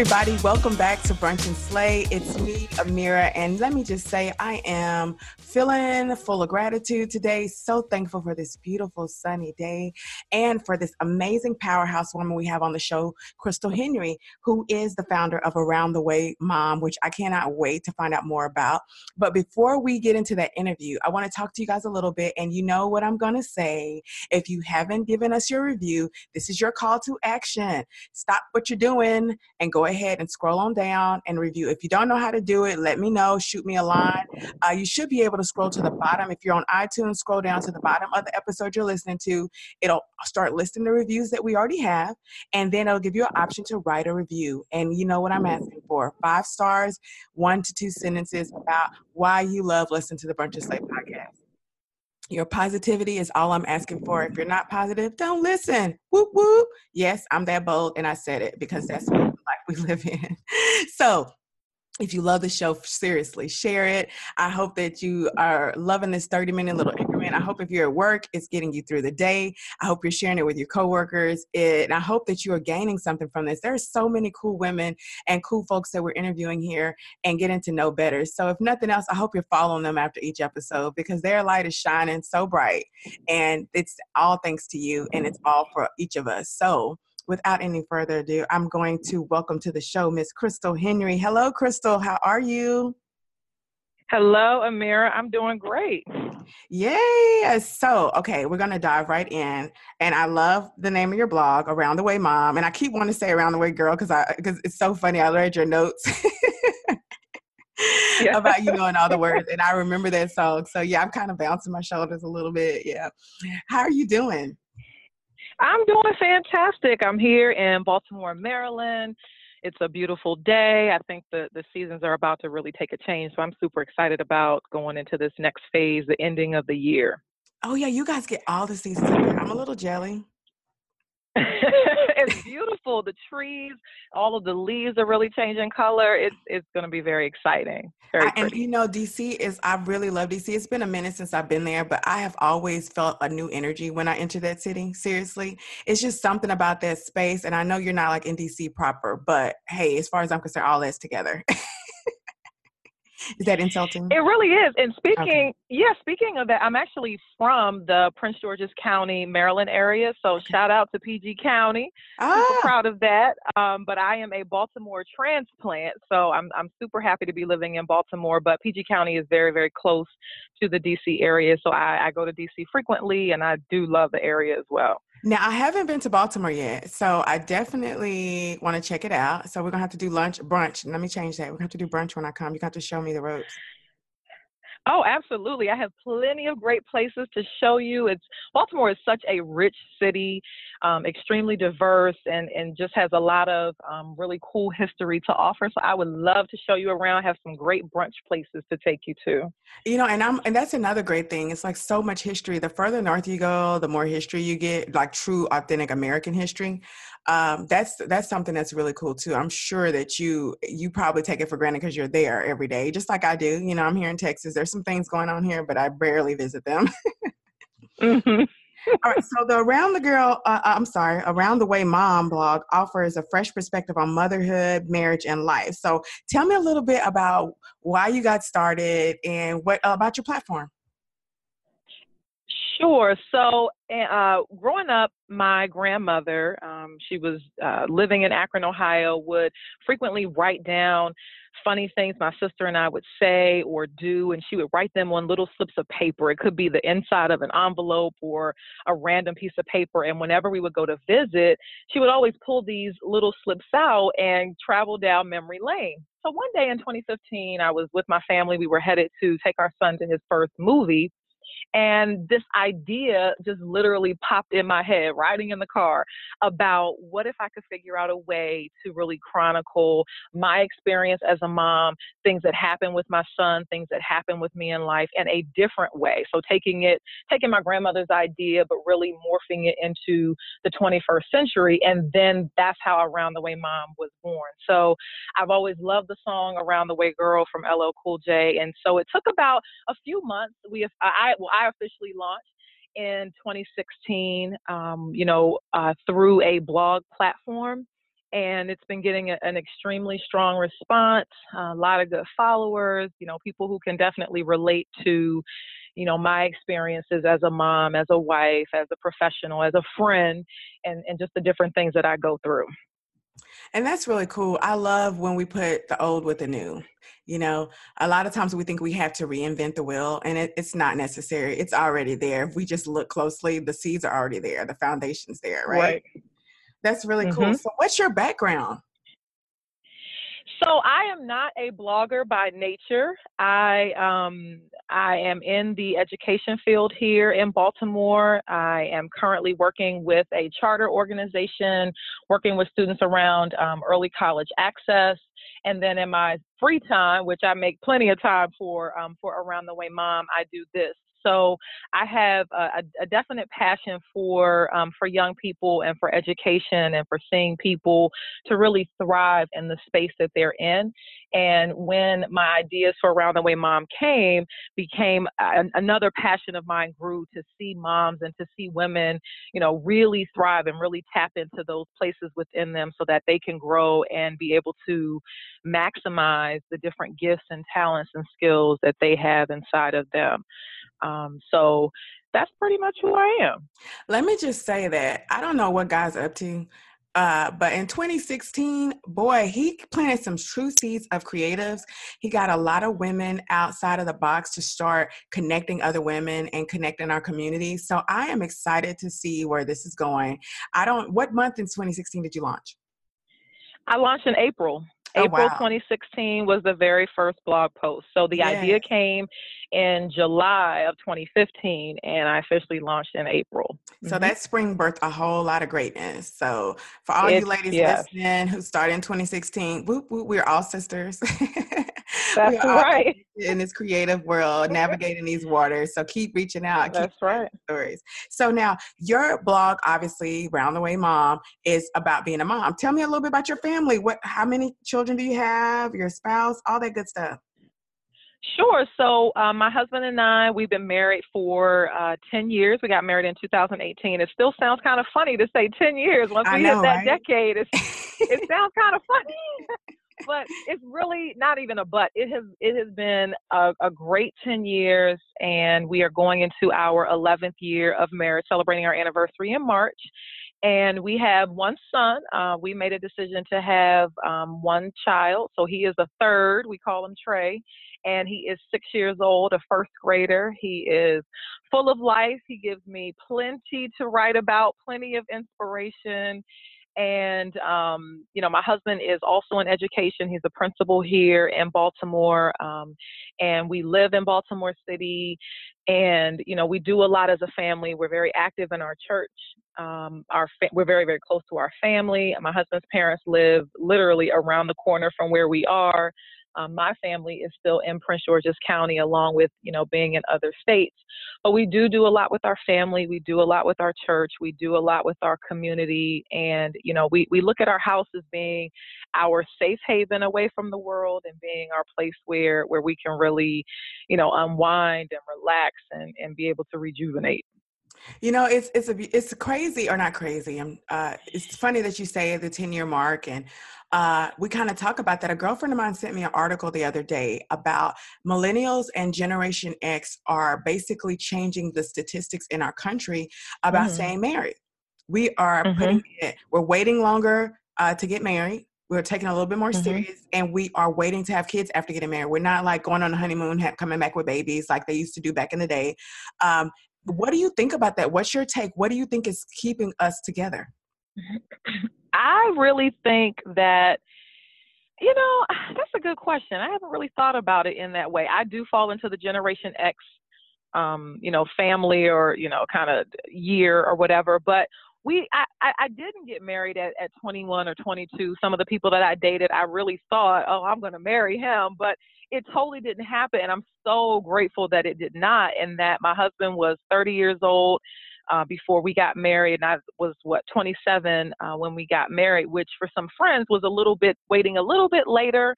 Everybody. Welcome back to Brunch and Slay. It's me, Amira, and let me just say I am feeling full of gratitude today. So thankful for this beautiful sunny day and for this amazing powerhouse woman we have on the show, Crystal Henry, who is the founder of Around the Way Mom, which I cannot wait to find out more about. But before we get into that interview, I want to talk to you guys a little bit, and you know what I'm going to say. If you haven't given us your review, this is your call to action. Stop what you're doing and go ahead and scroll on down and review. If you don't know how to do it, let me know. Shoot me a line. Uh, you should be able to scroll to the bottom. If you're on iTunes, scroll down to the bottom of the episode you're listening to. It'll start listing the reviews that we already have, and then it'll give you an option to write a review. And you know what I'm asking for five stars, one to two sentences about why you love listening to the Brunch and Slay podcast. Your positivity is all I'm asking for. If you're not positive, don't listen. Whoop whoop. Yes, I'm that bold and I said it because that's what life we live in. So if you love the show, seriously, share it. I hope that you are loving this 30 minute little increment. I hope if you're at work, it's getting you through the day. I hope you're sharing it with your coworkers. It, and I hope that you are gaining something from this. There are so many cool women and cool folks that we're interviewing here and getting to know better. So, if nothing else, I hope you're following them after each episode because their light is shining so bright. And it's all thanks to you, and it's all for each of us. So, without any further ado, I'm going to welcome to the show Miss Crystal Henry. Hello, Crystal. How are you? Hello, Amira. I'm doing great. Yay! So, okay, we're gonna dive right in, and I love the name of your blog, Around the Way Mom, and I keep wanting to say Around the Way Girl because I because it's so funny. I read your notes. yeah. about you knowing all the words and I remember that song. So yeah, I'm kind of bouncing my shoulders a little bit. Yeah. How are you doing? I'm doing fantastic. I'm here in Baltimore, Maryland. It's a beautiful day. I think the, the seasons are about to really take a change. So I'm super excited about going into this next phase, the ending of the year. Oh, yeah, you guys get all the seasons. I'm a little jelly. it's beautiful. The trees, all of the leaves are really changing color. It's it's going to be very exciting. Very I, and you know, DC is. I really love DC. It's been a minute since I've been there, but I have always felt a new energy when I enter that city. Seriously, it's just something about that space. And I know you're not like in DC proper, but hey, as far as I'm concerned, all that's together. Is that insulting? It really is. And speaking, okay. yeah, speaking of that, I'm actually from the Prince George's County, Maryland area. So okay. shout out to PG County. Ah. Super proud of that. Um, but I am a Baltimore transplant, so I'm I'm super happy to be living in Baltimore. But PG County is very very close to the DC area, so I, I go to DC frequently, and I do love the area as well. Now, I haven't been to Baltimore yet, so I definitely want to check it out. So we're gonna have to do lunch, brunch. Let me change that. We're gonna have to do brunch when I come. You got to show me the ropes. Oh, absolutely. I have plenty of great places to show you. It's Baltimore is such a rich city, um, extremely diverse, and, and just has a lot of um, really cool history to offer. So I would love to show you around. Have some great brunch places to take you to. You know, and I'm and that's another great thing. It's like so much history. The further north you go, the more history you get, like true, authentic American history um, that's that's something that's really cool too. I'm sure that you you probably take it for granted because you're there every day, just like I do. You know, I'm here in Texas. There's some things going on here, but I barely visit them. mm-hmm. All right, so the Around the Girl, uh, uh, I'm sorry, Around the Way Mom blog offers a fresh perspective on motherhood, marriage, and life. So tell me a little bit about why you got started and what uh, about your platform. Sure. So, eh, uh, growing up, my grandmother, um, she was uh, living in Akron, Ohio, would frequently write down funny things my sister and I would say or do, and she would write them on little slips of paper. It could be the inside of an envelope or a random piece of paper. And whenever we would go to visit, she would always pull these little slips out and travel down memory lane. So one day in 2015, I was with my family. We were headed to take our son to his first movie And this idea just literally popped in my head, riding in the car, about what if I could figure out a way to really chronicle my experience as a mom, things that happen with my son, things that happen with me in life in a different way. So taking it, taking my grandmother's idea, but really morphing it into the 21st century. And then that's how Around the Way Mom was born. So I've always loved the song Around the Way Girl from LL Cool J. And so it took about a few months. We I, well, I officially launched in 2016, um, you know, uh, through a blog platform. And it's been getting a, an extremely strong response, a lot of good followers, you know, people who can definitely relate to, you know, my experiences as a mom, as a wife, as a professional, as a friend, and, and just the different things that I go through. And that's really cool. I love when we put the old with the new. You know, a lot of times we think we have to reinvent the wheel, and it, it's not necessary. It's already there. If we just look closely, the seeds are already there, the foundation's there, right? right. That's really mm-hmm. cool. So, what's your background? So I am not a blogger by nature. I um, I am in the education field here in Baltimore. I am currently working with a charter organization, working with students around um, early college access. And then in my free time, which I make plenty of time for um, for Around the Way Mom, I do this. So I have a, a definite passion for um, for young people and for education and for seeing people to really thrive in the space that they're in. And when my ideas for Around the Way Mom came, became a, another passion of mine grew to see moms and to see women, you know, really thrive and really tap into those places within them so that they can grow and be able to maximize the different gifts and talents and skills that they have inside of them. Um, so that's pretty much who I am. Let me just say that I don't know what God's up to. Uh, but in 2016, boy, he planted some true seeds of creatives. He got a lot of women outside of the box to start connecting other women and connecting our community. So I am excited to see where this is going. I don't, what month in 2016 did you launch? I launched in April. Oh, April wow. 2016 was the very first blog post. So the yes. idea came in July of 2015, and I officially launched in April. So mm-hmm. that spring birthed a whole lot of greatness. So for all you ladies yes. listening who started in 2016, whoop, whoop, we're all sisters. That's right. In this creative world, navigating these waters. So keep reaching out. That's right. Stories. So now your blog, obviously, Round the Way Mom, is about being a mom. Tell me a little bit about your family. What? How many children do you have? Your spouse? All that good stuff. Sure. So, um, my husband and I, we've been married for uh, 10 years. We got married in 2018. It still sounds kind of funny to say 10 years. Once we know, hit that right? decade, it sounds kind of funny. but it's really not even a but. It has it has been a, a, great 10 years, and we are going into our 11th year of marriage, celebrating our anniversary in March. And we have one son. Uh, we made a decision to have um, one child, so he is a third. We call him Trey and he is six years old, a first grader. He is full of life. He gives me plenty to write about, plenty of inspiration. And, um, you know, my husband is also in education. He's a principal here in Baltimore. Um, and we live in Baltimore City. And, you know, we do a lot as a family. We're very active in our church. Um, our fa- we're very, very close to our family. My husband's parents live literally around the corner from where we are. Um, my family is still in Prince George's County, along with you know being in other states. But we do do a lot with our family. We do a lot with our church. We do a lot with our community, and you know we we look at our house as being our safe haven away from the world and being our place where where we can really you know unwind and relax and and be able to rejuvenate. You know, it's it's a it's crazy or not crazy. I'm, uh, it's funny that you say the ten year mark, and uh, we kind of talk about that. A girlfriend of mine sent me an article the other day about millennials and Generation X are basically changing the statistics in our country about mm-hmm. staying married. We are mm-hmm. putting it. We're waiting longer uh, to get married. We're taking a little bit more mm-hmm. serious, and we are waiting to have kids after getting married. We're not like going on a honeymoon, coming back with babies like they used to do back in the day. Um, what do you think about that? What's your take? What do you think is keeping us together? I really think that, you know, that's a good question. I haven't really thought about it in that way. I do fall into the Generation X um, you know, family or, you know, kind of year or whatever. But we I, I didn't get married at, at 21 or 22 some of the people that i dated i really thought oh i'm going to marry him but it totally didn't happen and i'm so grateful that it did not and that my husband was 30 years old uh, before we got married and i was what 27 uh, when we got married which for some friends was a little bit waiting a little bit later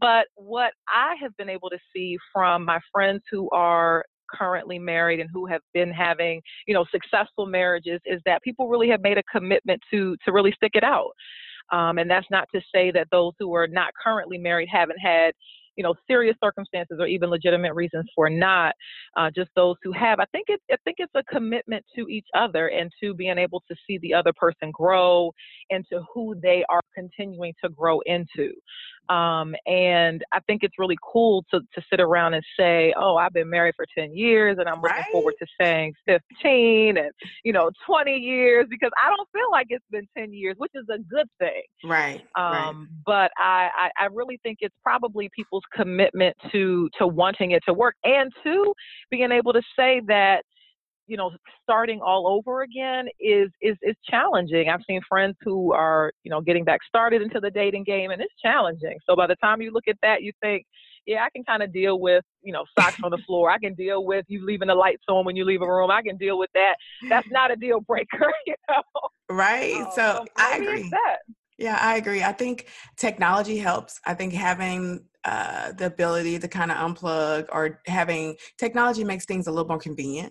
but what i have been able to see from my friends who are currently married and who have been having, you know, successful marriages is that people really have made a commitment to to really stick it out. Um, and that's not to say that those who are not currently married haven't had you know serious circumstances or even legitimate reasons for not uh, just those who have i think it's i think it's a commitment to each other and to being able to see the other person grow into who they are continuing to grow into um, and I think it's really cool to, to sit around and say, oh, I've been married for 10 years and I'm looking right? forward to saying 15 and, you know, 20 years because I don't feel like it's been 10 years, which is a good thing. Right. Um, right. But I, I, I really think it's probably people's commitment to, to wanting it to work and to being able to say that, you know starting all over again is is is challenging. I've seen friends who are you know getting back started into the dating game and it's challenging. So by the time you look at that you think yeah i can kind of deal with you know socks on the floor. I can deal with you leaving the lights on when you leave a room. I can deal with that. That's not a deal breaker you know? Right? Um, so, so i agree yeah i agree i think technology helps i think having uh, the ability to kind of unplug or having technology makes things a little more convenient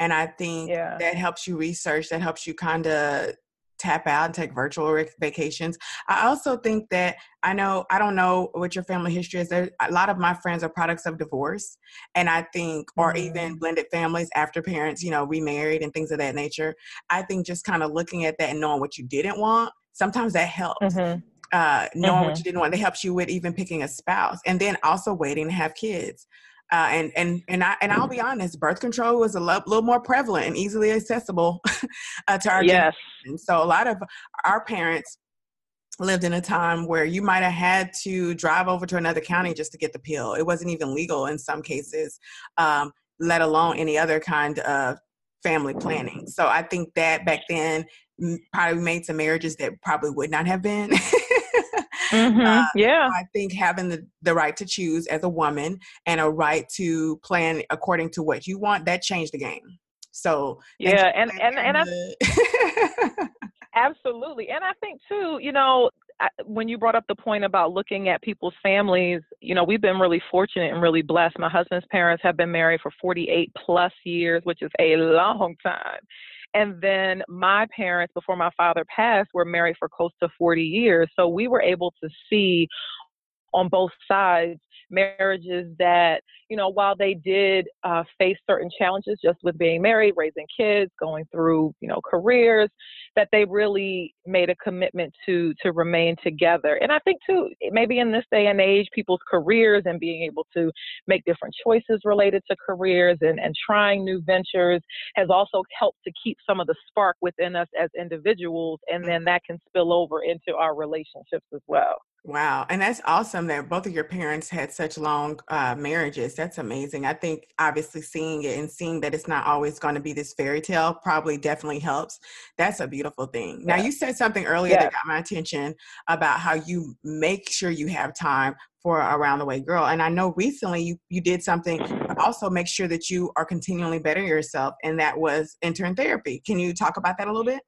and I think yeah. that helps you research, that helps you kind of tap out and take virtual vacations. I also think that I know, I don't know what your family history is. There, a lot of my friends are products of divorce. And I think, or mm-hmm. even blended families after parents, you know, remarried and things of that nature. I think just kind of looking at that and knowing what you didn't want, sometimes that helps. Mm-hmm. Uh, knowing mm-hmm. what you didn't want, that helps you with even picking a spouse and then also waiting to have kids. Uh, and and and I and I'll be honest, birth control was a lo- little more prevalent and easily accessible uh, to our yes. generation. So a lot of our parents lived in a time where you might have had to drive over to another county just to get the pill. It wasn't even legal in some cases, um, let alone any other kind of family planning. So I think that back then probably made some marriages that probably would not have been. Mm-hmm. Uh, yeah. I think having the, the right to choose as a woman and a right to plan according to what you want, that changed the game. So yeah, and and and I, absolutely, and I think too, you know, when you brought up the point about looking at people's families, you know, we've been really fortunate and really blessed. My husband's parents have been married for 48 plus years, which is a long time. And then my parents, before my father passed, were married for close to 40 years. So we were able to see on both sides marriages that you know while they did uh, face certain challenges just with being married raising kids going through you know careers that they really made a commitment to to remain together. And i think too maybe in this day and age people's careers and being able to make different choices related to careers and and trying new ventures has also helped to keep some of the spark within us as individuals and then that can spill over into our relationships as well Wow. And that's awesome that both of your parents had such long uh, marriages. That's amazing. I think obviously seeing it and seeing that it's not always going to be this fairy tale probably definitely helps. That's a beautiful thing. Yeah. Now, you said something earlier yeah. that got my attention about how you make sure you have time for Around the Way Girl. And I know recently you, you did something to also make sure that you are continually bettering yourself, and that was intern therapy. Can you talk about that a little bit?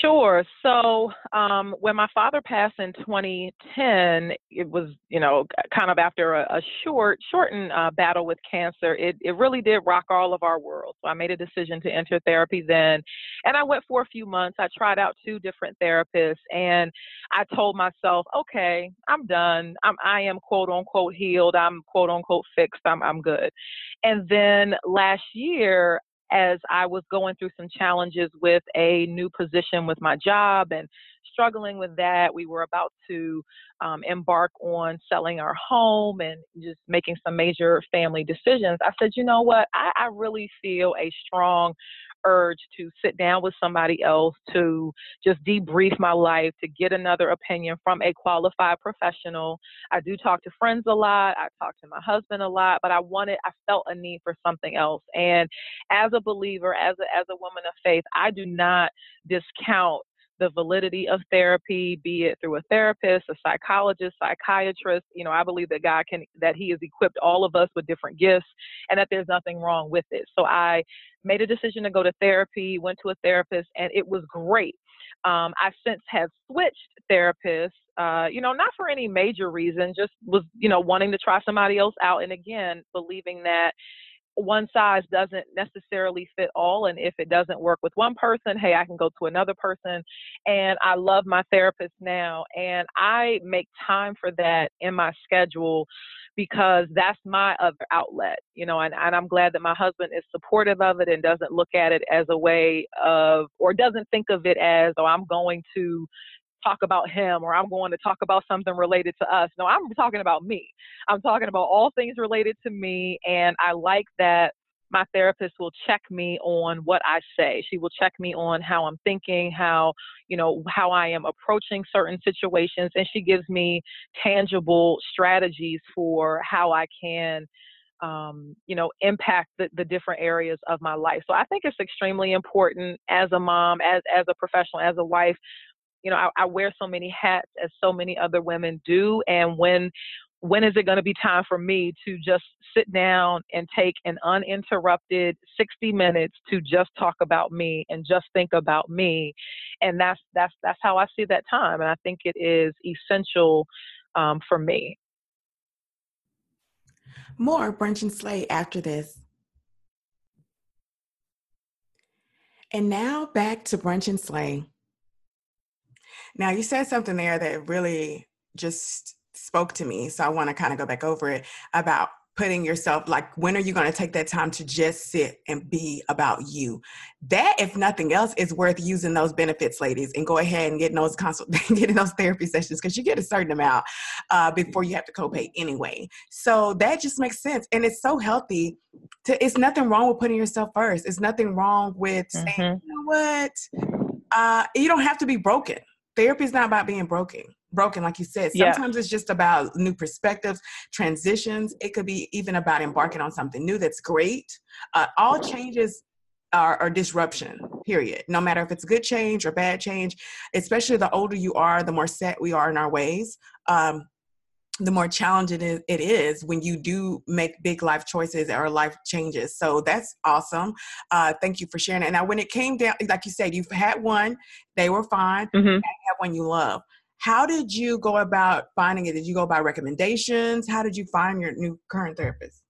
Sure. So um, when my father passed in 2010, it was, you know, kind of after a, a short, shortened uh, battle with cancer. It, it really did rock all of our world. So I made a decision to enter therapy then. And I went for a few months. I tried out two different therapists and I told myself, okay, I'm done. I'm, I am quote unquote healed. I'm quote unquote fixed. I'm, I'm good. And then last year, as I was going through some challenges with a new position with my job and struggling with that. We were about to um, embark on selling our home and just making some major family decisions. I said, you know what? I, I really feel a strong urge to sit down with somebody else to just debrief my life, to get another opinion from a qualified professional. I do talk to friends a lot. I talk to my husband a lot, but I wanted, I felt a need for something else. And as a believer, as a, as a woman of faith, I do not discount the validity of therapy, be it through a therapist, a psychologist, psychiatrist. You know, I believe that God can, that He has equipped all of us with different gifts and that there's nothing wrong with it. So I made a decision to go to therapy, went to a therapist, and it was great. Um, I since have switched therapists, uh, you know, not for any major reason, just was, you know, wanting to try somebody else out. And again, believing that one size doesn't necessarily fit all. And if it doesn't work with one person, hey, I can go to another person. And I love my therapist now. And I make time for that in my schedule because that's my other outlet, you know, and, and I'm glad that my husband is supportive of it and doesn't look at it as a way of, or doesn't think of it as, oh, I'm going to talk about him or I'm going to talk about something related to us. No, I'm talking about me. I'm talking about all things related to me. And I like that my therapist will check me on what I say. She will check me on how I'm thinking, how, you know, how I am approaching certain situations. And she gives me tangible strategies for how I can um, you know, impact the, the different areas of my life. So I think it's extremely important as a mom, as as a professional, as a wife, you know, I, I wear so many hats as so many other women do. And when when is it going to be time for me to just sit down and take an uninterrupted 60 minutes to just talk about me and just think about me? And that's that's that's how i see that time and i think it is essential um, for me. More brunch and slay after this. And now back to brunch and slay now, you said something there that really just spoke to me. So I want to kind of go back over it about putting yourself like when are you going to take that time to just sit and be about you that if nothing else is worth using those benefits ladies and go ahead and getting those consult getting those therapy sessions because you get a certain amount uh, before you have to copay anyway so that just makes sense and it's so healthy to it's nothing wrong with putting yourself first it's nothing wrong with mm-hmm. saying you know what uh, you don't have to be broken therapy is not about being broken broken like you said. Sometimes yeah. it's just about new perspectives transitions. It could be even about embarking on something new that's great. Uh, all changes are, are, disruption period. No matter if it's good change or bad change especially the older you are the more set we are in our ways. Um, the more challenging it is when you do make big life choices or life changes. So that's awesome. Uh, thank you for sharing it. Now, when it came down, like you said, you've had one, they were fine. Mm-hmm. You had one you love. How did you go about finding it? Did you go by recommendations? How did you find your new current therapist?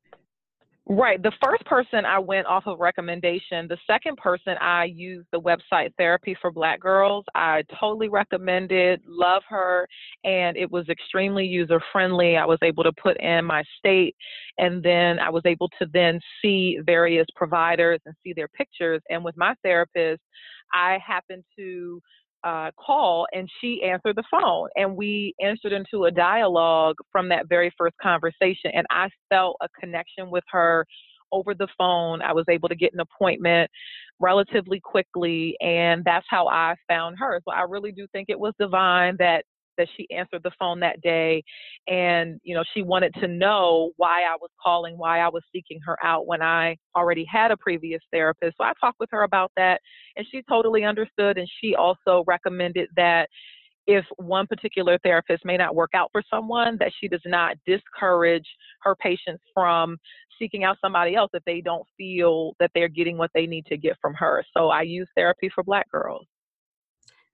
Right. The first person I went off of recommendation. The second person I used the website Therapy for Black Girls. I totally recommend it, love her, and it was extremely user friendly. I was able to put in my state, and then I was able to then see various providers and see their pictures. And with my therapist, I happened to uh, call and she answered the phone and we entered into a dialogue from that very first conversation and i felt a connection with her over the phone. I was able to get an appointment relatively quickly and that's how i found her. So i really do think it was divine that that she answered the phone that day and you know she wanted to know why I was calling why I was seeking her out when I already had a previous therapist. So I talked with her about that and she totally understood and she also recommended that if one particular therapist may not work out for someone that she does not discourage her patients from seeking out somebody else if they don't feel that they're getting what they need to get from her. So I use therapy for black girls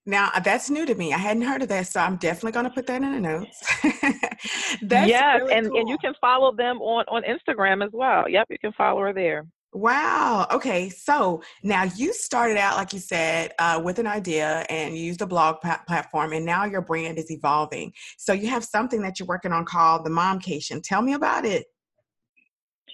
now uh, that's new to me. I hadn't heard of that, so I'm definitely going to put that in the notes. yes, really and cool. and you can follow them on on Instagram as well. Yep, you can follow her there. Wow. Okay. So now you started out, like you said, uh, with an idea and you used a blog platform, and now your brand is evolving. So you have something that you're working on called the Momcation. Tell me about it.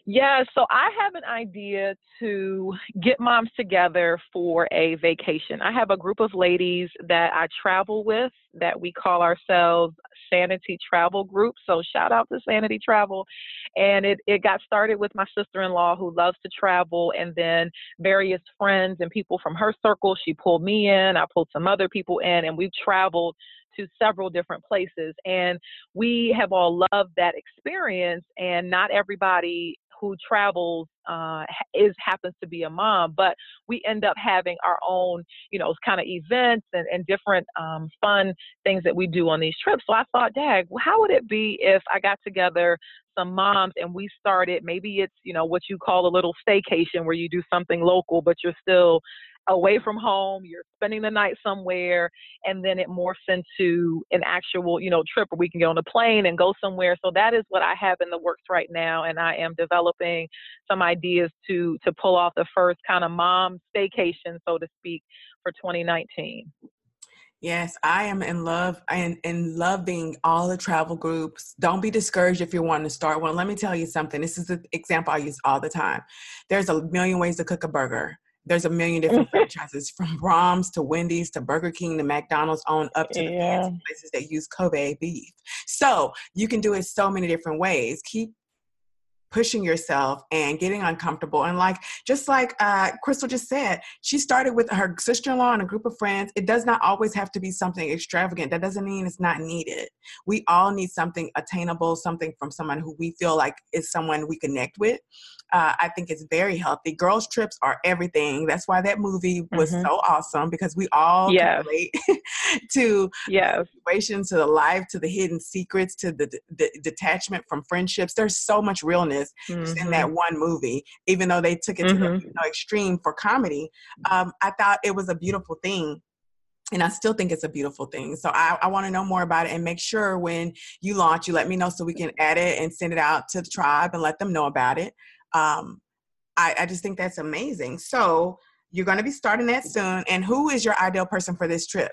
Yeah, so I have an idea to get moms together for a vacation. I have a group of ladies that I travel with that we call ourselves Sanity Travel Group. So shout out to Sanity Travel. And it, it got started with my sister in law who loves to travel, and then various friends and people from her circle. She pulled me in, I pulled some other people in, and we've traveled to several different places. And we have all loved that experience, and not everybody who travels uh, is happens to be a mom, but we end up having our own, you know, kind of events and, and different um, fun things that we do on these trips. So I thought, Dag, how would it be if I got together some moms and we started? Maybe it's you know what you call a little staycation where you do something local, but you're still away from home, you're spending the night somewhere, and then it morphs into an actual, you know, trip where we can get on a plane and go somewhere. So that is what I have in the works right now, and I am developing some ideas to to pull off the first kind of mom staycation, so to speak, for 2019. Yes, I am in love and in loving all the travel groups. Don't be discouraged if you're wanting to start one. Let me tell you something. This is an example I use all the time. There's a million ways to cook a burger there's a million different franchises from Braum's to Wendy's to Burger King to McDonald's on up to yeah. the places that use Kobe beef. So you can do it so many different ways. Keep pushing yourself and getting uncomfortable and like just like uh, crystal just said she started with her sister-in-law and a group of friends it does not always have to be something extravagant that doesn't mean it's not needed we all need something attainable something from someone who we feel like is someone we connect with uh, I think it's very healthy. Girls trips are everything. That's why that movie was mm-hmm. so awesome because we all yes. relate to yes. situations, to the life, to the hidden secrets, to the, the detachment from friendships. There's so much realness mm-hmm. in that one movie, even though they took it mm-hmm. to the mm-hmm. you know, extreme for comedy. Um, I thought it was a beautiful thing and I still think it's a beautiful thing. So I, I want to know more about it and make sure when you launch, you let me know so we can edit and send it out to the tribe and let them know about it um, I, I just think that's amazing. So you're going to be starting that soon. And who is your ideal person for this trip?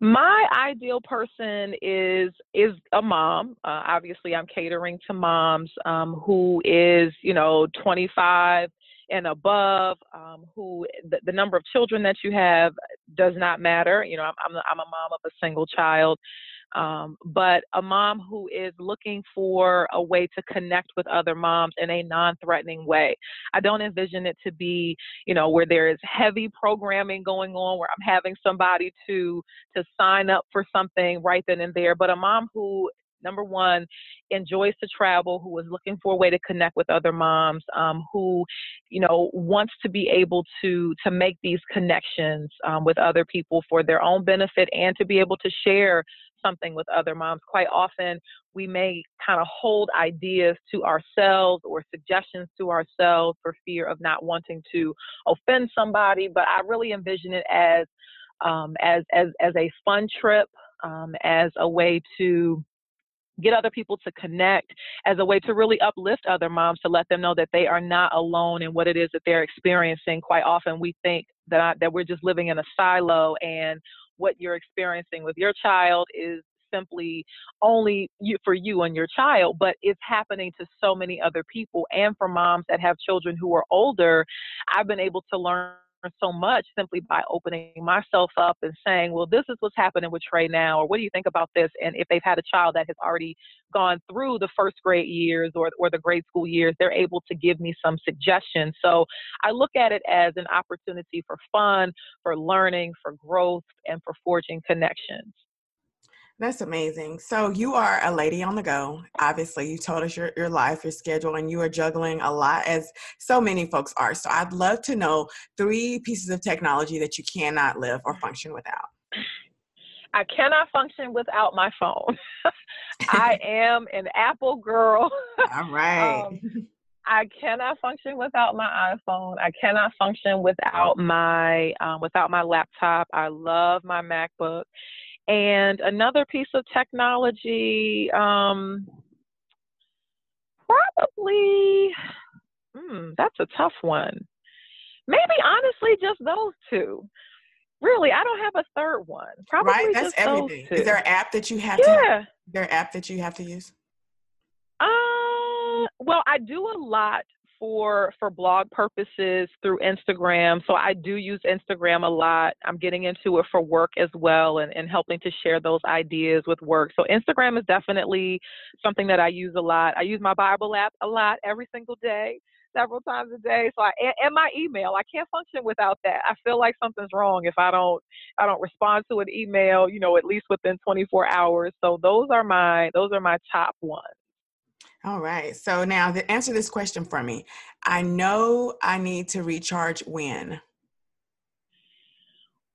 My ideal person is is a mom. Uh, obviously, I'm catering to moms um, who is you know 25 and above. Um, who the, the, number of children that you have does not matter. You know, I'm I'm, I'm a mom of a single child, um, but a mom who is looking for a way to connect with other moms in a non-threatening way. I don't envision it to be, you know, where there is heavy programming going on, where I'm having somebody to to sign up for something right then and there. But a mom who number one enjoys to travel who is looking for a way to connect with other moms um, who you know wants to be able to to make these connections um, with other people for their own benefit and to be able to share something with other moms. Quite often, we may kind of hold ideas to ourselves or suggestions to ourselves for fear of not wanting to offend somebody. But I really envision it as um, as as as a fun trip, um, as a way to get other people to connect as a way to really uplift other moms to let them know that they are not alone in what it is that they're experiencing quite often we think that I, that we're just living in a silo and what you're experiencing with your child is simply only you, for you and your child, but it's happening to so many other people. And for moms that have children who are older, I've been able to learn so much simply by opening myself up and saying, well, this is what's happening with Trey now, or what do you think about this? And if they've had a child that has already gone through the first grade years or, or the grade school years, they're able to give me some suggestions. So I look at it as an opportunity for fun, for learning, for growth, and for forging connections. That's amazing. So you are a lady on the go. Obviously, you told us your, your life, your schedule, and you are juggling a lot as so many folks are. So I'd love to know three pieces of technology that you cannot live or function without. I cannot function without my phone. I am an Apple girl. All right. um, I cannot function without my iPhone. I cannot function without my um, without my laptop. I love my MacBook, and another piece of technology, um, probably, hmm, that's a tough one. Maybe honestly, just those two. Really, I don't have a third one. Probably right, that's everything. Is there an app that you have yeah. to? Is there an app that you have to use? Uh, well, I do a lot for for blog purposes through Instagram. So I do use Instagram a lot. I'm getting into it for work as well and, and helping to share those ideas with work. So Instagram is definitely something that I use a lot. I use my Bible app a lot every single day several times a day. So I and, my email, I can't function without that. I feel like something's wrong if I don't I don't respond to an email, you know, at least within 24 hours. So those are my those are my top ones. All right. So now to answer this question for me. I know I need to recharge when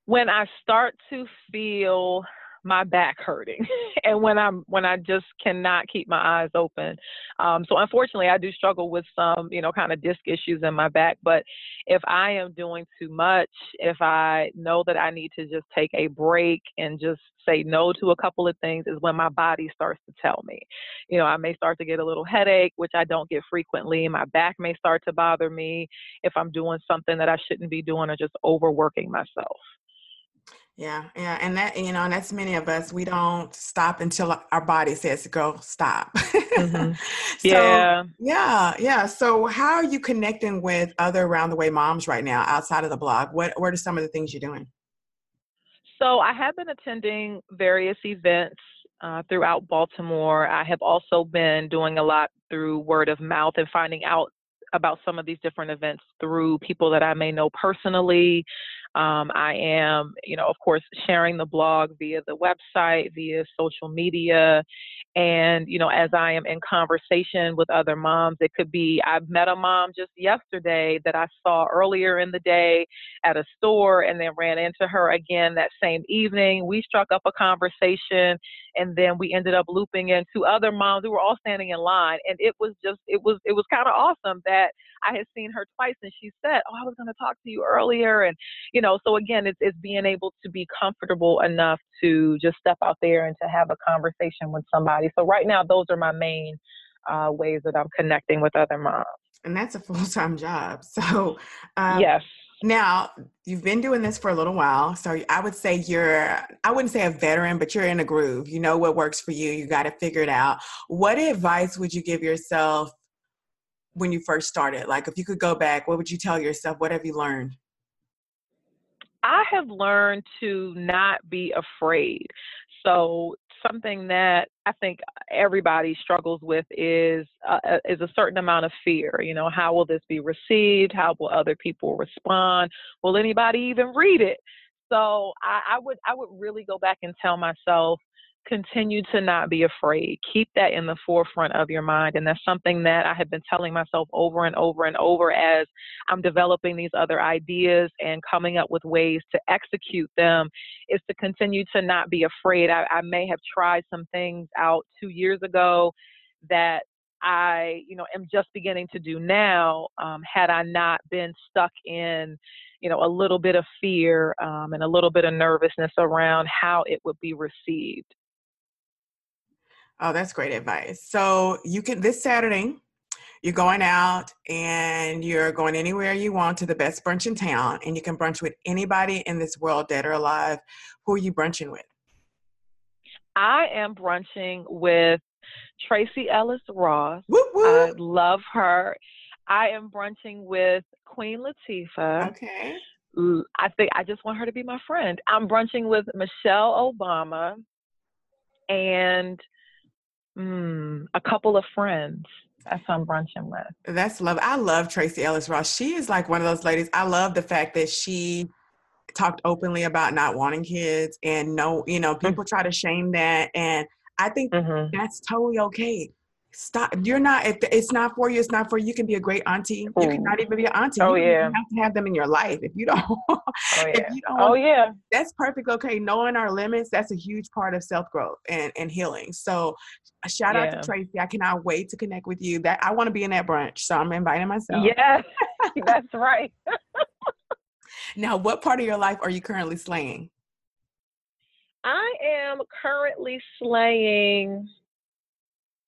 when I start to feel my back hurting. And when i'm when i just cannot keep my eyes open. Um, so unfortunately i do struggle with some you know kind of disc issues in my back. But if i am doing too much if i know that i need to just take a break and just say no to a couple of things is when my body starts to tell me. You know i may start to get a little headache which i don't get frequently. My back may start to bother me if i'm doing something that i shouldn't be doing or just overworking myself yeah, yeah, and that you know, and that's many of us. We don't stop until our body says, "Go, stop." Mm-hmm. so, yeah, yeah, yeah. So, how are you connecting with other around the way moms right now outside of the blog? What What are some of the things you're doing? So, I have been attending various events uh, throughout Baltimore. I have also been doing a lot through word of mouth and finding out about some of these different events through people that I may know personally. Um, I am, you know, of course, sharing the blog via the website, via social media. And, you know, as I am in conversation with other moms, it could be I've met a mom just yesterday that I saw earlier in the day at a store and then ran into her again that same evening. We struck up a conversation and then we ended up looping into other moms who were all standing in line. And it was just, it was, it was kind of awesome that I had seen her twice and she said, Oh, I was going to talk to you earlier. And, you know, so again, it's, it's being able to be comfortable enough to just step out there and to have a conversation with somebody. So right now, those are my main uh, ways that I'm connecting with other moms. And that's a full time job. So, um, yes. Now, you've been doing this for a little while. So I would say you're, I wouldn't say a veteran, but you're in a groove. You know what works for you. You got to figure it out. What advice would you give yourself when you first started? Like, if you could go back, what would you tell yourself? What have you learned? I have learned to not be afraid. So something that I think everybody struggles with is uh, uh, is a certain amount of fear. You know, how will this be received? How will other people respond? Will anybody even read it? So I, I would I would really go back and tell myself continue to not be afraid. Keep that in the forefront of your mind. And that's something that I have been telling myself over and over and over as I'm developing these other ideas and coming up with ways to execute them is to continue to not be afraid. I, I may have tried some things out two years ago that I, you know, am just beginning to do now. Um, had I not been stuck in, you know, a little bit of fear um, and a little bit of nervousness around how it would be received. Oh, that's great advice. So you can this Saturday, you're going out and you're going anywhere you want to the best brunch in town, and you can brunch with anybody in this world, dead or alive. Who are you brunching with? I am brunching with Tracee Ellis Ross. I love her. I am brunching with Queen Latifah. Okay. I think I just want her to be my friend. I'm brunching with Michelle Obama and Mm, a couple of friends. That's who I'm brunching with. That's love. I love Tracee Ellis Ross. She is like one of those ladies. I love the fact that she talked openly about not wanting kids and no, you know, mm-hmm. people try to shame that. And I think mm-hmm. that's totally okay stop you're not if it's not for you it's not for you. You can be a great auntie. You mm. can not even be an auntie. Oh you yeah. have to have them in your life. If you don't oh yeah, don't, oh, yeah. that's perfect. Okay knowing our limits that's a huge part of self-growth and, and healing. So shout yeah. out to tracee. I cannot wait to connect with you. That i want to be in that brunch so i'm inviting myself. Yes. That's right. Now what part of your life are you currently slaying? I am currently slaying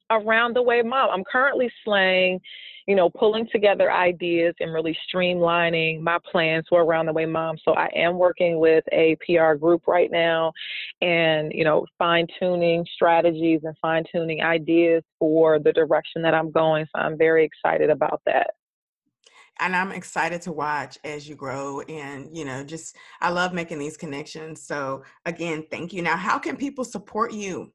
around the way mom. I'm currently slaying, you know, pulling together ideas and really streamlining my plans for around the way mom. So I am working with a PR group right now and, you know, fine tuning strategies and fine tuning ideas for the direction that I'm going. So I'm very excited about that. and I'm excited to watch as you grow. And, you know, just I love making these connections. So, again, thank you. Now, how can people support you?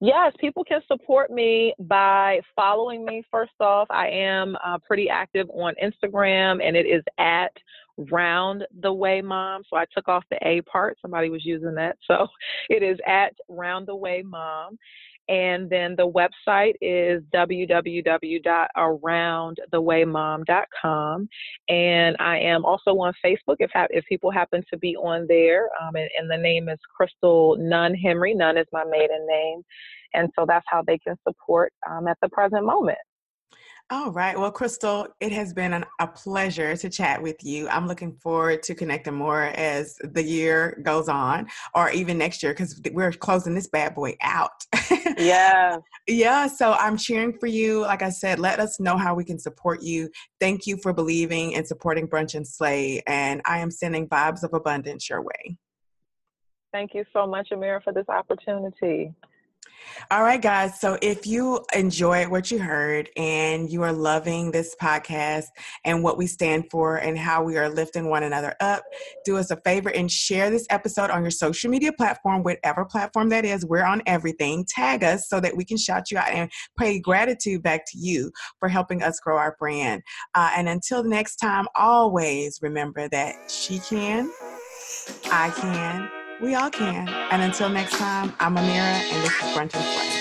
Yes, people can support me by following me. First off, I am uh, pretty active on Instagram, and it is at Round the Way Mom. So I took off the A part. Somebody was using that. So it is at Round the Way Mom. And then the website is www.aroundthewaymom.com. And I am also on Facebook if, ha- if people happen to be on there. Um, and, and, the name is Crystal Nunn Henry. Nunn is my maiden name. And so that's how they can support um, at the present moment. All right. Well, Crystal, it has been an, a pleasure to chat with you. I'm looking forward to connecting more as the year goes on, or even next year, because we're closing this bad boy out. yeah. Yeah. So I'm cheering for you. Like I said, let us know how we can support you. Thank you for believing and supporting Brunch and Slay. And I am sending vibes of abundance your way. Thank you so much, Amira, for this opportunity. All right, guys. So if you enjoyed what you heard and you are loving this podcast and what we stand for and how we are lifting one another up, do us a favor and share this episode on your social media platform, whatever platform that is. We're on everything. Tag us so that we can shout you out and pay gratitude back to you for helping us grow our brand. Uh, and until next time, always remember that she can, I can we all can. And until next time, I'm Amira, and this is and Slay.